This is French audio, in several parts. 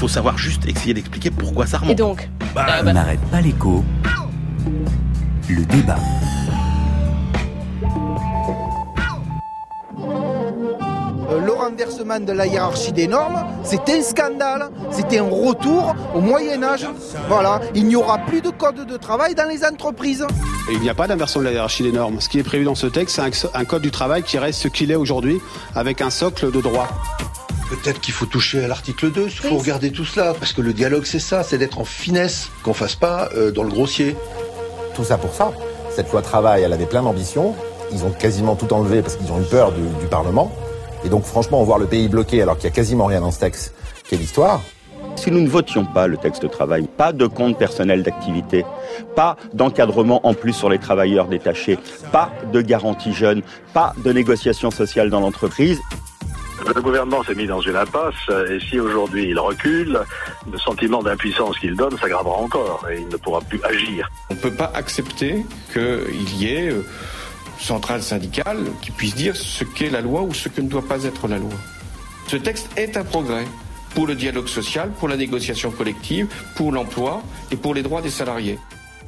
faut savoir juste essayer d'expliquer pourquoi ça remonte. Et donc Bah, On n'arrête pas l'écho. Le débat. Euh, le renversement de la hiérarchie des normes, c'était un scandale, c'était un retour au Moyen Âge. Voilà, il n'y aura plus de code de travail dans les entreprises. Et Il n'y a pas d'inversion de la hiérarchie des normes. Ce qui est prévu dans ce texte, c'est un, un code du travail qui reste ce qu'il est aujourd'hui, avec un socle de droit. Peut-être qu'il faut toucher à l'article 2, il faut regarder tout cela, parce que le dialogue c'est ça, c'est d'être en finesse, qu'on fasse pas euh, dans le grossier. Tout ça pour ça. Cette loi travail, elle avait plein d'ambitions. Ils ont quasiment tout enlevé parce qu'ils ont eu peur du, du Parlement. Et donc franchement, voir le pays bloqué alors qu'il y a quasiment rien dans ce texte, quelle histoire Si nous ne votions pas le texte de travail, pas de compte personnel d'activité, pas d'encadrement en plus sur les travailleurs détachés, pas de garantie jeune, pas de négociation sociale dans l'entreprise, Le gouvernement s'est mis dans une impasse et si aujourd'hui il recule, le sentiment d'impuissance qu'il donne s'aggravera encore et il ne pourra plus agir. On ne peut pas accepter qu'il y ait euh, centrale syndicale qui puisse dire ce qu'est la loi ou ce que ne doit pas être la loi. Ce texte est un progrès pour le dialogue social, pour la négociation collective, pour l'emploi et pour les droits des salariés.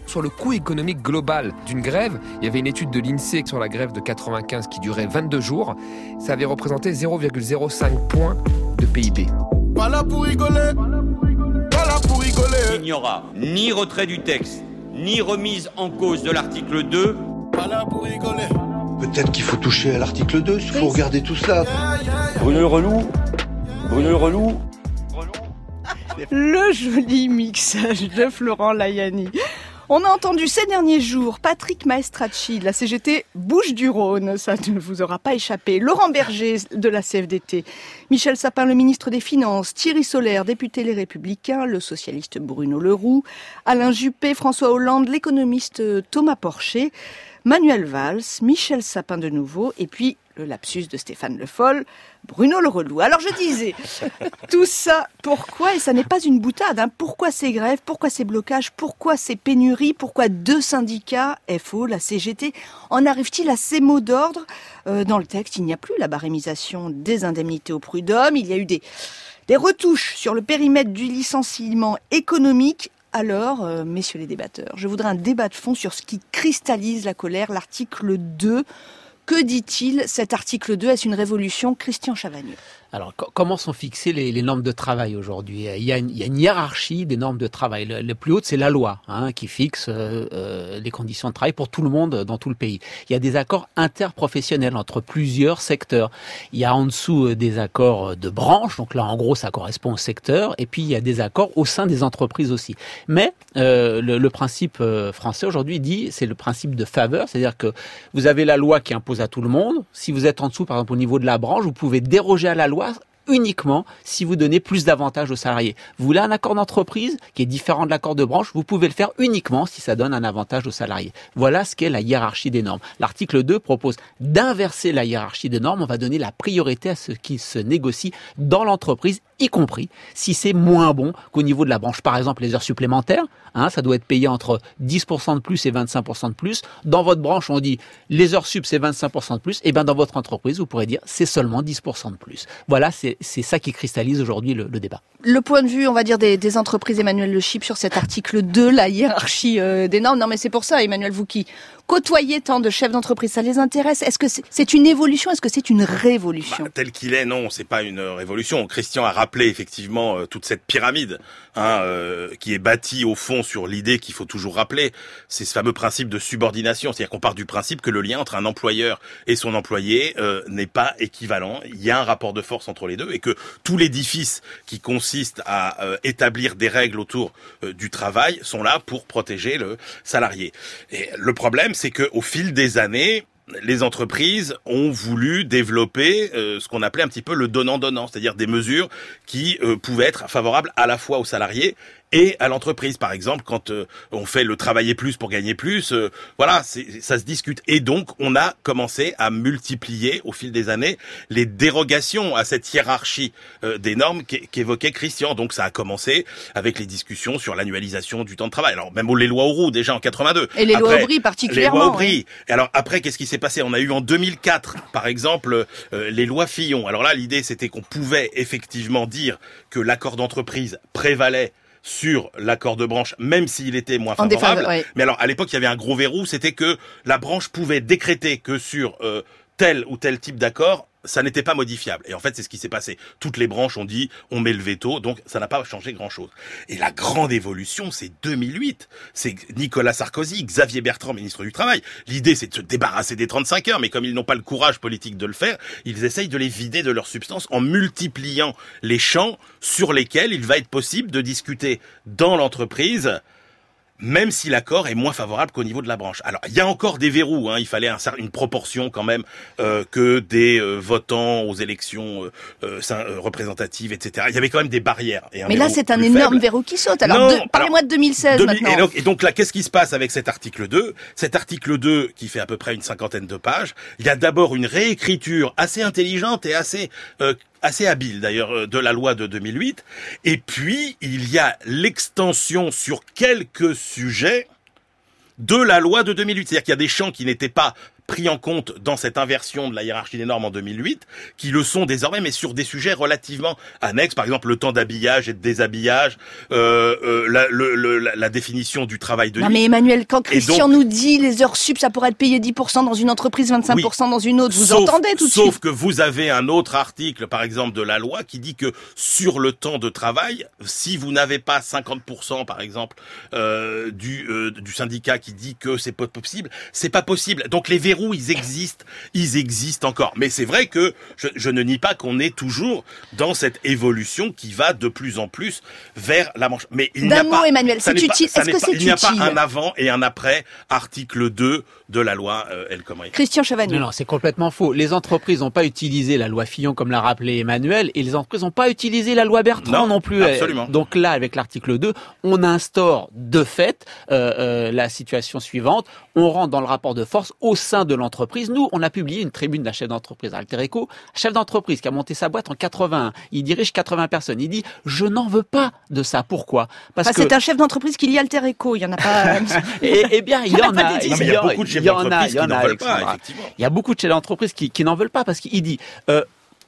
Sur le coût économique global d'une grève, il y avait une étude de l'INSEE sur la grève de 95 qui durait 22 jours. Ça avait représenté 0,05 points de PIB. Pas là pour rigoler. Pas là pour rigoler. Il n'y aura ni retrait du texte, ni remise en cause de l'article 2. Pas là pour rigoler. Peut-être qu'il faut toucher à l'article 2, il faut regarder tout cela. Bruno le relou Bruno le relou Le joli mixage de Florent Layani. On a entendu ces derniers jours Patrick Maestracci de la CGT Bouche du Rhône, ça ne vous aura pas échappé, Laurent Berger de la CFDT, Michel Sapin, le ministre des Finances, Thierry Solaire, député Les Républicains, le socialiste Bruno Leroux, Alain Juppé, François Hollande, l'économiste Thomas Porcher, Manuel Valls, Michel Sapin de nouveau, et puis le lapsus de Stéphane Le Foll, Bruno le relou. Alors je disais, tout ça, pourquoi, et ça n'est pas une boutade, hein, pourquoi ces grèves, pourquoi ces blocages, pourquoi ces pénuries, pourquoi deux syndicats, FO, la CGT, en arrive-t-il à ces mots d'ordre? Euh, Dans le texte, il n'y a plus la barémisation des indemnités au prud'homme, il y a eu des, retouches sur le périmètre du licenciement économique. Alors, euh, messieurs les débatteurs, je voudrais un débat de fond sur ce qui cristallise la colère, l'article 2. Que dit-il? Cet article 2 Est-ce une révolution? Christian Chavagneux Alors, co- comment sont fixées les, les normes de travail aujourd'hui? Il, y a une- il y a une hiérarchie des normes de travail. Le, le plus haut, c'est la loi hein, qui fixe euh, euh, les conditions de travail pour tout le monde dans tout le pays. Il y a des accords interprofessionnels entre plusieurs secteurs. Il y a en dessous euh, des accords euh, de branche, donc là, en gros, ça correspond au secteur. Et puis, il y a des accords au sein des entreprises aussi. Mais euh, le, le principe euh, français aujourd'hui dit, c'est le principe de faveur, c'est-à-dire que vous avez la loi qui impose à tout le monde. Si vous êtes en dessous, par exemple, au niveau de la branche, vous pouvez déroger à la loi was uniquement si vous donnez plus d'avantages aux salariés. Vous voulez un accord d'entreprise qui est différent de l'accord de branche, vous pouvez le faire uniquement si ça donne un avantage aux salariés. Voilà ce qu'est la hiérarchie des normes. L'article 2 propose d'inverser la hiérarchie des normes. On va donner la priorité à ce qui se négocie dans l'entreprise, y compris si c'est moins bon qu'au niveau de la branche. Par exemple, les heures supplémentaires, hein, ça doit être payé entre 10% de plus et 25% de plus. Dans votre branche, on dit les heures sup, c'est 25% de plus. Et bien dans votre entreprise, vous pourrez dire c'est seulement 10% de plus. Voilà, c'est c'est ça qui cristallise aujourd'hui le, débat. Le point de vue, on va dire, des, des entreprises Emmanuel Le Chip sur cet article 2, la hiérarchie euh, des normes. Non, mais c'est pour ça, Emmanuel, vous qui côtoyez tant de chefs d'entreprise, ça les intéresse? Est-ce que c'est une évolution? Est-ce que c'est une révolution? Tel qu'il est, non, c'est pas une révolution. Christian a rappelé effectivement euh, toute cette pyramide hein, euh, qui est bâtie au fond sur l'idée qu'il faut toujours rappeler, c'est ce fameux principe de subordination, c'est-à-dire qu'on part du principe que le lien entre un employeur et son employé euh, n'est pas équivalent. Il y a un rapport de force entre les deux et que tout l'édifice qui consiste à euh, établir des règles autour euh, du travail sont là pour protéger le salarié. Et le problème, c'est que au fil des années, les entreprises ont voulu développer euh, ce qu'on appelait un petit peu le donnant-donnant, c'est-à-dire des mesures qui euh, pouvaient être favorables à la fois aux salariés et à l'entreprise. Par exemple, quand euh, on fait le travailler plus pour gagner plus, euh, voilà, ça se discute. Et donc, on a commencé à multiplier au fil des années les dérogations à cette hiérarchie euh, des normes qu'é- qu'évoquait Christian. Donc, ça a commencé avec les discussions sur l'annualisation du temps de travail. Alors, même les lois Auroux, déjà en 82. Et les lois Après, Aubry particulièrement, Les lois Aubry. Et alors après, qu'est-ce qui s'est passé? On a eu en 2004, par exemple, euh, les lois Fillon. Alors là, l'idée, c'était qu'on pouvait effectivement dire que l'accord d'entreprise prévalait sur l'accord de branche, même s'il était moins favorable. ouais. Mais alors, à l'époque, il y avait un gros verrou, c'était que la branche pouvait décréter que sur euh, tel ou tel type d'accord, ça n'était pas modifiable. Et en fait, c'est ce qui s'est passé. Toutes les branches ont dit, on met le veto, donc ça n'a pas changé grand-chose. Et la grande évolution, c'est 2008. C'est Nicolas Sarkozy, Xavier Bertrand, ministre du Travail. L'idée, c'est de se débarrasser des 35 heures, mais comme ils n'ont pas le courage politique de le faire, ils essayent de les vider de leur substance en multipliant les champs sur lesquels il va être possible de discuter dans l'entreprise même si l'accord est moins favorable qu'au niveau de la branche. Alors, il y a encore des verrous. Hein. Il fallait un une proportion quand même euh, que des euh, votants aux élections euh, représentatives, etc. Il y avait quand même des barrières. Et Mais là, c'est un énorme faible. verrou qui saute. Alors, parlez-moi de 2016 2000 maintenant. Et donc, et donc là, qu'est-ce qui se passe avec cet article 2 Cet article 2, qui fait à peu près une cinquantaine de pages, il y a d'abord une réécriture assez intelligente et assez euh, assez habile d'ailleurs euh, de la loi de 2008. Et puis, il y a l'extension sur quelques sujets de la loi de 2008. C'est-à-dire qu'il y a des champs qui n'étaient pas pris en compte dans cette inversion de la hiérarchie des normes en 2008, qui le sont désormais, mais sur des sujets relativement annexes, par exemple le temps d'habillage et de déshabillage, euh, euh, la, le- le- la- la définition du travail de Non nuit. mais Emmanuel, quand Christian donc- nous dit les heures sup, ça pourrait être payé 10% dans une entreprise, 25% dans une autre, vous Sauf- entendez tout de Sauf suite que vous avez un autre article, par exemple, de la loi qui dit que sur le temps de travail, si vous n'avez pas 50%, par exemple, euh, du, du syndicat qui dit que c'est pas possible, c'est pas possible. Donc les verrous, ils existent, ils existent encore. Mais c'est vrai que je, je ne nie pas qu'on est toujours dans cette évolution qui va de plus en plus vers la manche. Mais il n'y a pas, Emmanuel, c'est utile. Est-ce que c'est Il n'y a pas un avant et un après article 2 de la loi euh, El Khomri. Christian Chevalier. Non, non, c'est complètement faux. Les entreprises n'ont pas utilisé la loi Fillon, comme l'a rappelé Emmanuel, et les entreprises n'ont pas utilisé la loi Bertrand Non, non, plus. absolument. Donc là, avec l'article 2, on instaure de fait euh, euh, la situation suivante. On rentre dans le rapport de force au sein de l'entreprise. Nous, on a publié une tribune d'un chef d'entreprise, Altereco, chef d'entreprise qui a monté sa boîte en 81. Il dirige 80 personnes. Il dit, je n'en veux pas de ça. Pourquoi? Parce Enfin, c'est un chef d'entreprise qui lie Alter Eco, il y en a pas... et, eh bien, il y en a il y a beaucoup de chefs il y en a, d'entreprise il y en qui n'en a, veulent pas, Alexandra. effectivement. Il y a beaucoup de chefs d'entreprise qui, qui n'en veulent pas parce qu'il dit. euh,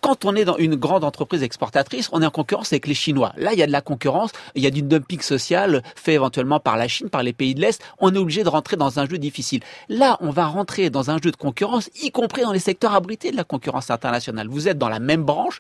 quand on est dans une grande entreprise exportatrice, on est en concurrence avec les Chinois. Là, il y a de la concurrence, il y a du dumping social fait éventuellement par la Chine, par les pays de l'Est. On est obligé de rentrer dans un jeu difficile. Là, on va rentrer dans un jeu de concurrence, y compris dans les secteurs abrités de la concurrence internationale. Vous êtes dans la même branche.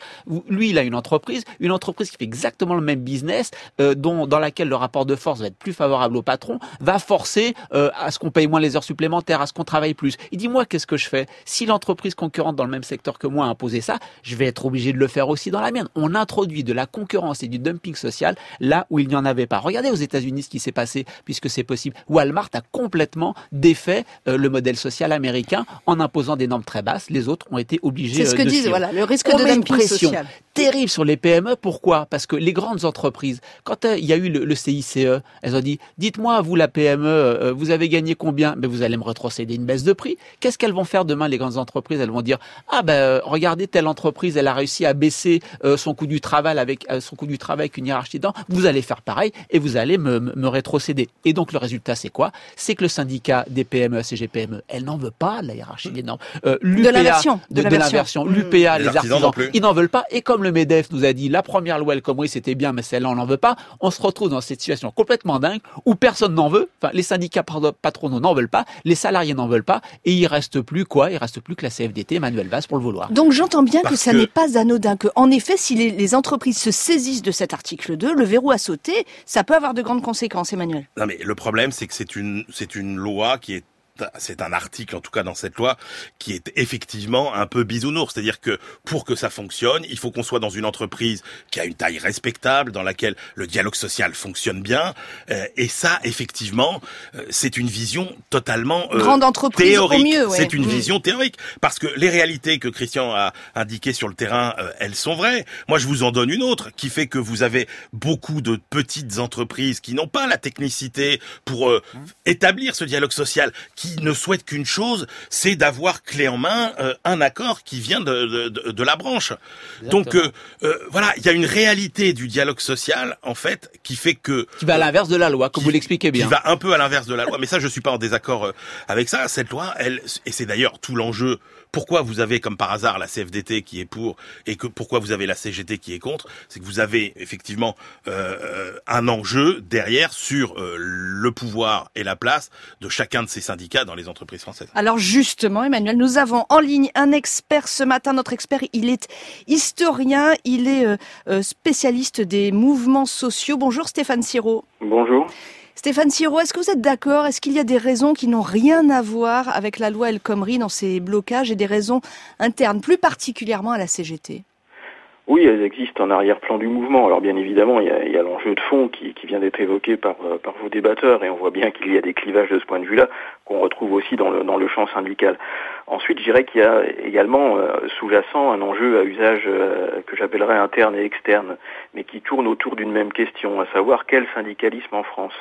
Lui, il a une entreprise, une entreprise qui fait exactement le même business, euh, dont dans laquelle le rapport de force va être plus favorable au patron, va forcer euh, à ce qu'on paye moins les heures supplémentaires, à ce qu'on travaille plus. Il dit moi, qu'est-ce que je fais? Si l'entreprise concurrente dans le même secteur que moi a imposé ça, vais être obligé de le faire aussi dans la mienne. On introduit de la concurrence et du dumping social là où il n'y en avait pas. Regardez aux États-Unis ce qui s'est passé, puisque c'est possible. Walmart a complètement défait euh, le modèle social américain en imposant des normes très basses. Les autres ont été obligés. C'est ce euh, que de disent, suivre. voilà, le risque On de dumping pression social. terrible sur les PME. Pourquoi? Parce que les grandes entreprises, quand euh, il y a eu le, le CICE, elles ont dit dites-moi, vous la PME, vous avez gagné combien? Mais vous allez me retrocéder une baisse de prix. Qu'est-ce qu'elles vont faire demain les grandes entreprises? Elles vont dire ah ben regardez telle entreprise, elle a réussi à baisser euh, son coût du travail avec euh, son coût du travail avec une hiérarchie dedans. Vous allez faire pareil et vous allez me, me, me rétrocéder. Et donc le résultat c'est quoi? C'est que le syndicat des PME, CGPME, elle n'en veut pas de la hiérarchie des normes. Euh, l'UPA, l'inversion, de de, de l'inversion. Mmh. L'UPA, Les les, artisans non ils n'en veulent pas. Et comme le MEDEF nous a dit, la première loi El Khomri, c'était bien, mais celle-là, on n'en veut pas, on se retrouve dans cette situation complètement dingue où personne n'en veut. Enfin, les syndicats patronaux n'en veulent pas, les salariés n'en veulent pas, et il reste plus quoi? Il reste plus que la CFDT, Emmanuel Valls, pour le vouloir. Donc j'entends bien que ça que- n'est pas anodin, que en effet, si les, les entreprises se saisissent de cet article 2, le verrou à sauter, ça peut avoir de grandes conséquences, Emmanuel. Non mais le problème c'est que c'est une c'est une loi qui est c'est un article en tout cas dans cette loi qui est effectivement un peu bisounours, c'est-à-dire que pour que ça fonctionne, il faut qu'on soit dans une entreprise qui a une taille respectable, dans laquelle le dialogue social fonctionne bien, euh, et ça effectivement, euh, c'est une vision totalement euh, Grande entreprise théorique. au mieux, ouais. C'est une Mm. vision théorique parce que les réalités que Christian a indiquées sur le terrain, euh, elles sont vraies. Moi, je vous en donne une autre qui fait que vous avez beaucoup de petites entreprises qui n'ont pas la technicité pour euh, établir ce dialogue social, qui ne souhaitent qu'une chose, c'est d'avoir clé en main euh, un accord qui vient de, de, de- la branche. Donc euh, euh, voilà, il y a une réalité du dialogue social en fait qui fait que Qui va à l'inverse de la loi, comme vous l'expliquez bien. qui va un peu à l'inverse de la loi. Mais ça, je suis pas en désaccord euh, avec ça. Cette loi, elle, et c'est d'ailleurs tout l'enjeu. Pourquoi vous avez, comme par hasard, la CFDT qui est pour et que pourquoi vous avez la CGT qui est contre, c'est que vous avez effectivement euh, euh, un enjeu derrière sur euh, le pouvoir et la place de chacun de ces syndicats dans les entreprises françaises. Alors justement, Emmanuel, nous avons en ligne un expert ce matin. Notre expert, il est historien, il est euh, euh, spécialiste des mouvements sociaux. Bonjour Stéphane Siro. Bonjour. Stéphane Siro, est-ce que vous êtes d'accord? Est-ce qu'il y a des raisons qui n'ont rien à voir avec la loi El Khomri dans ces blocages et des raisons internes, plus particulièrement à la CGT Oui, elles existent en arrière-plan du mouvement. Alors bien évidemment, il y a, l'enjeu de fond qui, qui vient d'être évoqué par, euh, par vos débatteurs, et on voit bien qu'il y a des clivages de ce point de vue-là qu'on retrouve aussi dans le, dans le champ syndical. Ensuite, je dirais qu'il y a également euh, sous-jacent un enjeu à usage euh, que j'appellerais interne et externe, mais qui tourne autour d'une même question, à savoir quel syndicalisme en France?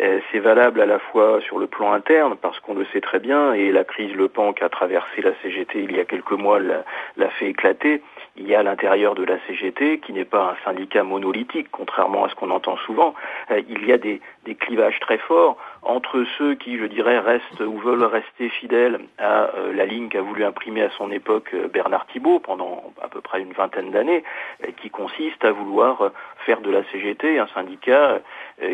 Euh, C'est valable à la fois sur le plan interne, parce qu'on le sait très bien, et la crise Le Pen qui a traversé la CGT il y a quelques mois l'a l'a fait éclater. Il y a à l'intérieur de la CGT, qui n'est pas un syndicat monolithique, contrairement à ce qu'on entend souvent, euh, il y a des, des clivages très forts entre ceux qui, je dirais, restent ou veulent rester fidèles à euh, la ligne qu'a voulu imprimer à son époque euh, Bernard Thibault pendant à peu près une vingtaine d'années, euh, qui consiste à vouloir faire de la CGT un syndicat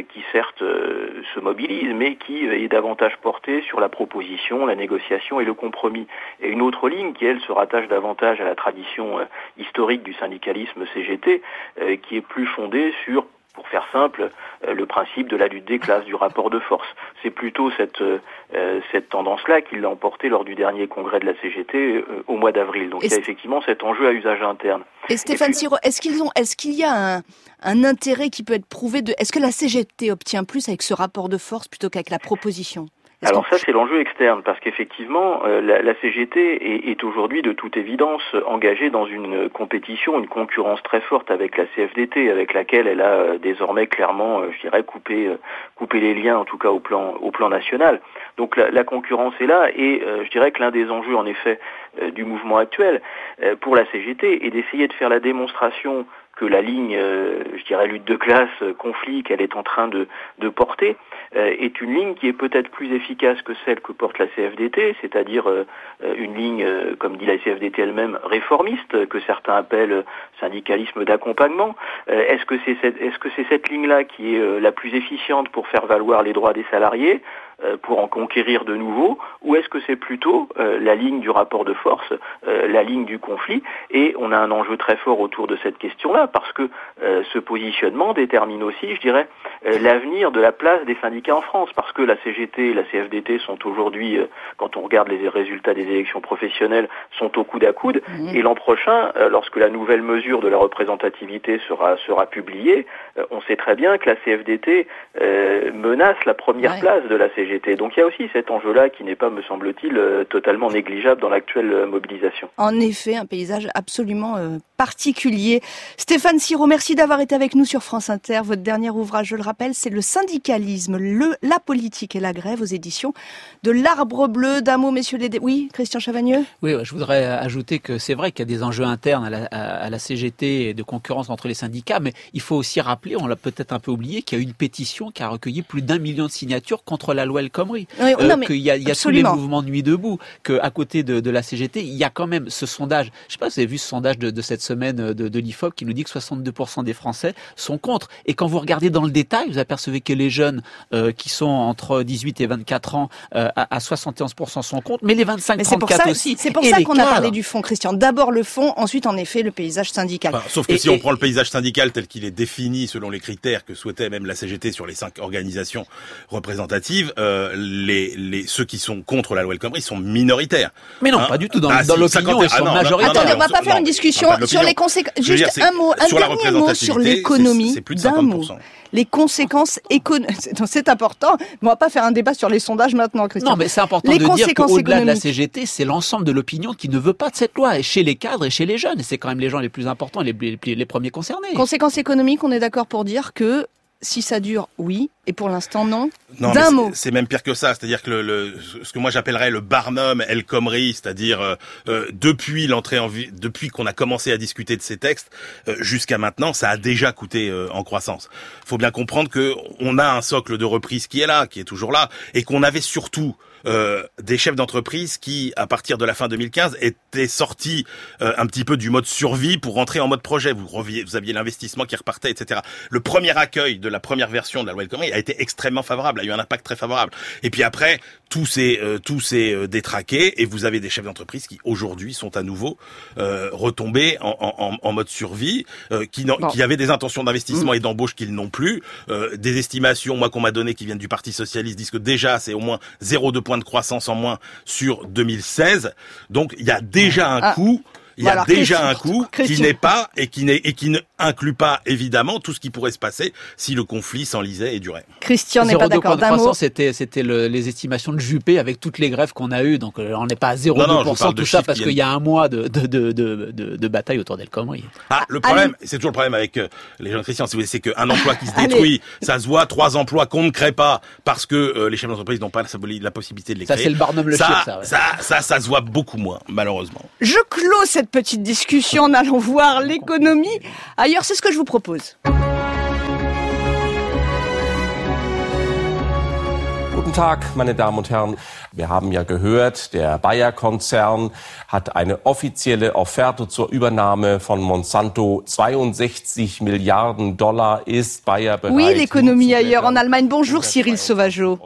qui certes se mobilise, mais qui est davantage porté sur la proposition, la négociation et le compromis. Et une autre ligne qui, elle, se rattache davantage à la tradition historique du syndicalisme CGT, qui est plus fondée sur pour faire simple, euh, le principe de la lutte des classes, du rapport de force. C'est plutôt cette, euh, euh, cette tendance-là qui l'a emporté lors du dernier congrès de la CGT euh, au mois d'avril. Donc Et il y a effectivement cet enjeu à usage interne. Et Stéphane Siro, est-ce qu'ils ont, est-ce qu'il y a un, un intérêt qui peut être prouvé de, est-ce que la CGT obtient plus avec ce rapport de force plutôt qu'avec la proposition? Alors ça, c'est l'enjeu externe, parce qu'effectivement, euh, la, la CGT est, est aujourd'hui de toute évidence engagée dans une compétition, une concurrence très forte avec la CFDT, avec laquelle elle a euh, désormais clairement, euh, je dirais, coupé, euh, coupé les liens, en tout cas au plan, au plan national. Donc la, la concurrence est là, et euh, je dirais que l'un des enjeux, en effet, euh, du mouvement actuel euh, pour la CGT est d'essayer de faire la démonstration que la ligne, euh, je dirais, lutte de classe, euh, conflit qu'elle est en train de, porter, euh, est une ligne qui est peut-être plus efficace que celle que porte la CFDT, c'est-à-dire une ligne, comme dit la CFDT elle-même, réformiste, que certains appellent syndicalisme d'accompagnement. Est-ce que c'est cette, que c'est cette ligne-là qui est la plus efficiente pour faire valoir les droits des salariés? Pour en conquérir de nouveaux, ou est-ce que c'est plutôt euh, la ligne du rapport de force, euh, la ligne du conflit Et on a un enjeu très fort autour de cette question-là, parce que euh, ce positionnement détermine aussi, je dirais, euh, l'avenir de la place des syndicats en France, parce que la CGT et la CFDT sont aujourd'hui, euh, quand on regarde les résultats des élections professionnelles, sont au coude à coude, et l'an prochain, euh, lorsque la nouvelle mesure de la représentativité sera, sera publiée, euh, on sait très bien que la CFDT euh, menace la première Ouais. place de la CGT. Donc il y a aussi cet enjeu-là qui n'est pas, me semble-t-il, euh, totalement négligeable dans l'actuelle euh, mobilisation. En effet, un paysage absolument euh, particulier. Stéphane Siro, merci d'avoir été avec nous sur France Inter. Votre dernier ouvrage, je le rappelle, c'est Le syndicalisme, le, la politique et la grève aux éditions de l'Arbre Bleu. D'un mot, messieurs les... dé- Oui, Christian Chavagneux? Oui, je voudrais ajouter que c'est vrai qu'il y a des enjeux internes à la, à- à la CGT et de concurrence entre les syndicats, mais il faut aussi rappeler, on l'a peut-être un peu oublié, qu'il y a eu une pétition qui a recueilli plus d'un million de signatures contre la loi Oui, Euh, qu'il y a, il y a tous les mouvements Nuit debout, que à côté de, de la CGT, il y a quand même ce sondage. Je sais pas, si vous avez vu ce sondage de, de cette semaine de, de l'IFOP qui nous dit que 62% des Français sont contre. Et quand vous regardez dans le détail, vous apercevez que les jeunes euh, qui sont entre 18 et 24 ans euh, à, à 71% sont contre, mais les 25 Mais c'est pour 34 ça, aussi. c'est pour ça qu'on a parlé du fond, Christian. D'abord le fond, ensuite en effet le paysage syndical. Enfin, sauf que Et- si on prend le paysage syndical tel qu'il est défini selon les critères que souhaitait même la CGT sur les cinq organisations représentatives, euh, euh, les, les ceux qui sont contre la loi El Khomri sont minoritaires. Mais non, Hein pas du tout. Dans, Ah, dans l'opinion, 50 ils sont ah, majoritaires. Attendez, on va pas faire non, une discussion sur les conséquences. Juste dire, un mot, un sur la dernier mot sur l'économie. c'est- plus de d'un mot. 50%. Les conséquences économiques. C'est important. On va pas faire un débat sur les sondages maintenant, Christian. Non, mais c'est important les de dire conséquences qu'au-delà de la. CGT, c'est l'ensemble de l'opinion qui ne veut pas de cette loi, et chez les cadres et chez les jeunes. Et c'est quand même les gens les plus importants, les, les premiers concernés. Conséquences économiques, on est d'accord pour dire que si ça dure, oui, et pour l'instant, non. Non, D'un c'est- mot. C'est même pire que ça. C'est-à-dire que le, le- ce que moi j'appellerais le barnum El Khomri, c'est-à-dire euh, euh, depuis l'entrée en vie, depuis qu'on a commencé à discuter de ces textes euh, jusqu'à maintenant, ça a déjà coûté euh, en croissance. Il faut bien comprendre que on a un socle de reprise qui est là, qui est toujours là, et qu'on avait surtout euh, des chefs d'entreprise qui, à partir de la fin 2015, étaient sortis euh, un petit peu du mode survie pour rentrer en mode projet. Vous, vous aviez l'investissement qui repartait, etc. Le premier accueil de la première version de la loi El Khomri a été extrêmement favorable, a eu un impact très favorable. Et puis après, tout s'est euh, tout s'est euh, détraqué et vous avez des chefs d'entreprise qui aujourd'hui sont à nouveau euh, retombés en, en, en- mode survie, euh, qui, Bon. qui avaient des intentions d'investissement et d'embauche qu'ils n'ont plus. Euh, des estimations, moi qu'on m'a donné, qui viennent du Parti socialiste, disent que déjà c'est au moins 0,2 points de croissance en moins sur 2016. Donc il y a déjà un Ah. coût. Il y a Voilà, déjà un coût qui n'est pas et qui n'est et qui ne inclut pas évidemment tout ce qui pourrait se passer si le conflit s'enlisait et durait. Christian n'est pas 0,2 d'accord. D'un mot. c'était c'était le- les estimations de Juppé avec toutes les grèves qu'on a eues. Donc euh, on n'est pas à 0,2%, Non, non, je vous parle de tout ça parce qui qu'il y a un mois de, de, de, de, de, de bataille autour d'El Khomri. Ah, le problème, c'est toujours le problème avec euh, les jeunes chrétiens, si vous voulez, c'est qu'un emploi qui se détruit, ça se voit, trois emplois qu'on ne crée pas parce que euh, les chefs d'entreprise n'ont pas la, la possibilité de les Ça, créer. c'est le Barnum le ça, ça, ouais. ça, ça, ça se voit beaucoup moins, malheureusement. Je clôt cette petite discussion en allant voir l'économie. Ailleurs, c'est ce que je vous propose. Guten Tag, meine Damen und Herren. Wir haben ja gehört, der Bayer-Konzern hat eine offizielle Offerte zur Übernahme von Monsanto. 62 Milliarden Dollar ist Bayer bereit. Oui, l'économie ailleurs en Allemagne. Bonjour Cyril Sauvageau.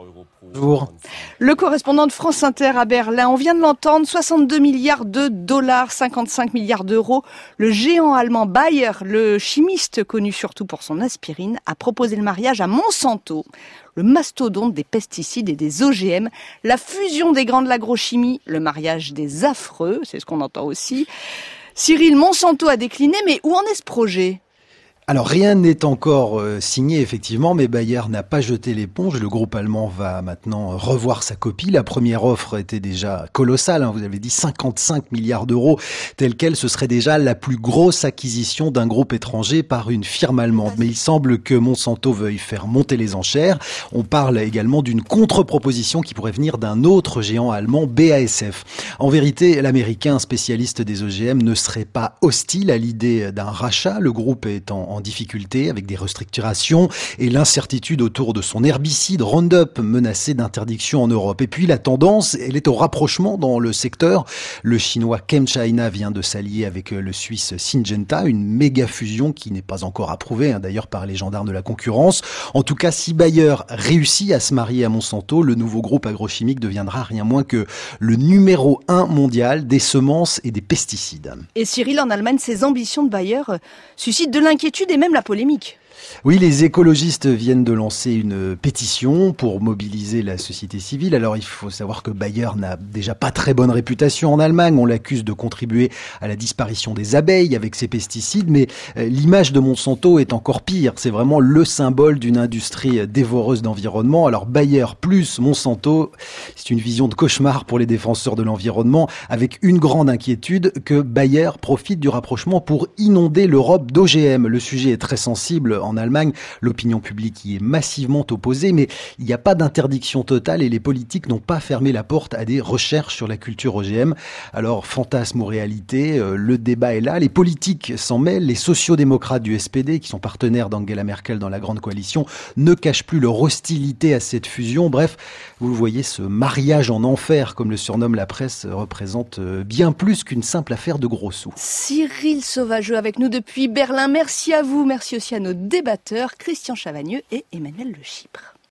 Le correspondant de France Inter à Berlin, on vient de l'entendre, 62 milliards de dollars, 55 milliards d'euros. Le géant allemand Bayer, le chimiste connu surtout pour son aspirine, a proposé le mariage à Monsanto, le mastodonte des pesticides et des OGM, la fusion des grands de l'agrochimie, le mariage des affreux, c'est ce qu'on entend aussi. Cyril, Monsanto a décliné, mais où en est ce projet? Alors rien n'est encore euh, signé effectivement, mais Bayer n'a pas jeté l'éponge. Le groupe allemand va maintenant revoir sa copie. La première offre était déjà colossale. hein. Vous avez dit 55 milliards d'euros, telle quelle ce serait déjà la plus grosse acquisition d'un groupe étranger par une firme allemande. Mais il semble que Monsanto veuille faire monter les enchères. On parle également d'une contre-proposition qui pourrait venir d'un autre géant allemand, BASF. En vérité, l'américain spécialiste des OGM ne serait pas hostile à l'idée d'un rachat. Le groupe est en, difficulté avec des restructurations et l'incertitude autour de son herbicide Roundup menacé d'interdiction en Europe. Et puis la tendance, elle est au rapprochement dans le secteur. Le chinois ChemChina vient de s'allier avec le suisse Syngenta, une méga fusion qui n'est pas encore approuvée hein, d'ailleurs par les gendarmes de la concurrence. En tout cas, si Bayer réussit à se marier à Monsanto, le nouveau groupe agrochimique deviendra rien moins que le numéro un mondial des semences et des pesticides. Et Cyril, en Allemagne, ses ambitions de Bayer suscitent de l'inquiétude et même la polémique. Oui, les écologistes viennent de lancer une pétition pour mobiliser la société civile. Alors il faut savoir que Bayer n'a déjà pas très bonne réputation en Allemagne. On l'accuse de contribuer à la disparition des abeilles avec ses pesticides, mais euh, l'image de Monsanto est encore pire. C'est vraiment le symbole d'une industrie dévoreuse d'environnement. Alors Bayer plus Monsanto, c'est une vision de cauchemar pour les défenseurs de l'environnement, avec une grande inquiétude que Bayer profite du rapprochement pour inonder l'Europe d'OGM. Le sujet est très sensible en Allemagne, l'opinion publique y est massivement opposée, mais il n'y a pas d'interdiction totale et les politiques n'ont pas fermé la porte à des recherches sur la culture OGM. Alors, fantasme ou réalité, euh, le débat est là. Les politiques s'en mêlent, les sociodémocrates du SPD, qui sont partenaires d'Angela Merkel dans la grande coalition, ne cachent plus leur hostilité à cette fusion. Bref, vous le voyez, ce mariage en enfer, comme le surnomme la presse, représente euh, bien plus qu'une simple affaire de gros sous. Cyril Sauvageux avec nous depuis Berlin. Merci à vous, merci aussi à nos débatteurs Christian Chavagneux et Emmanuel Le Chypre.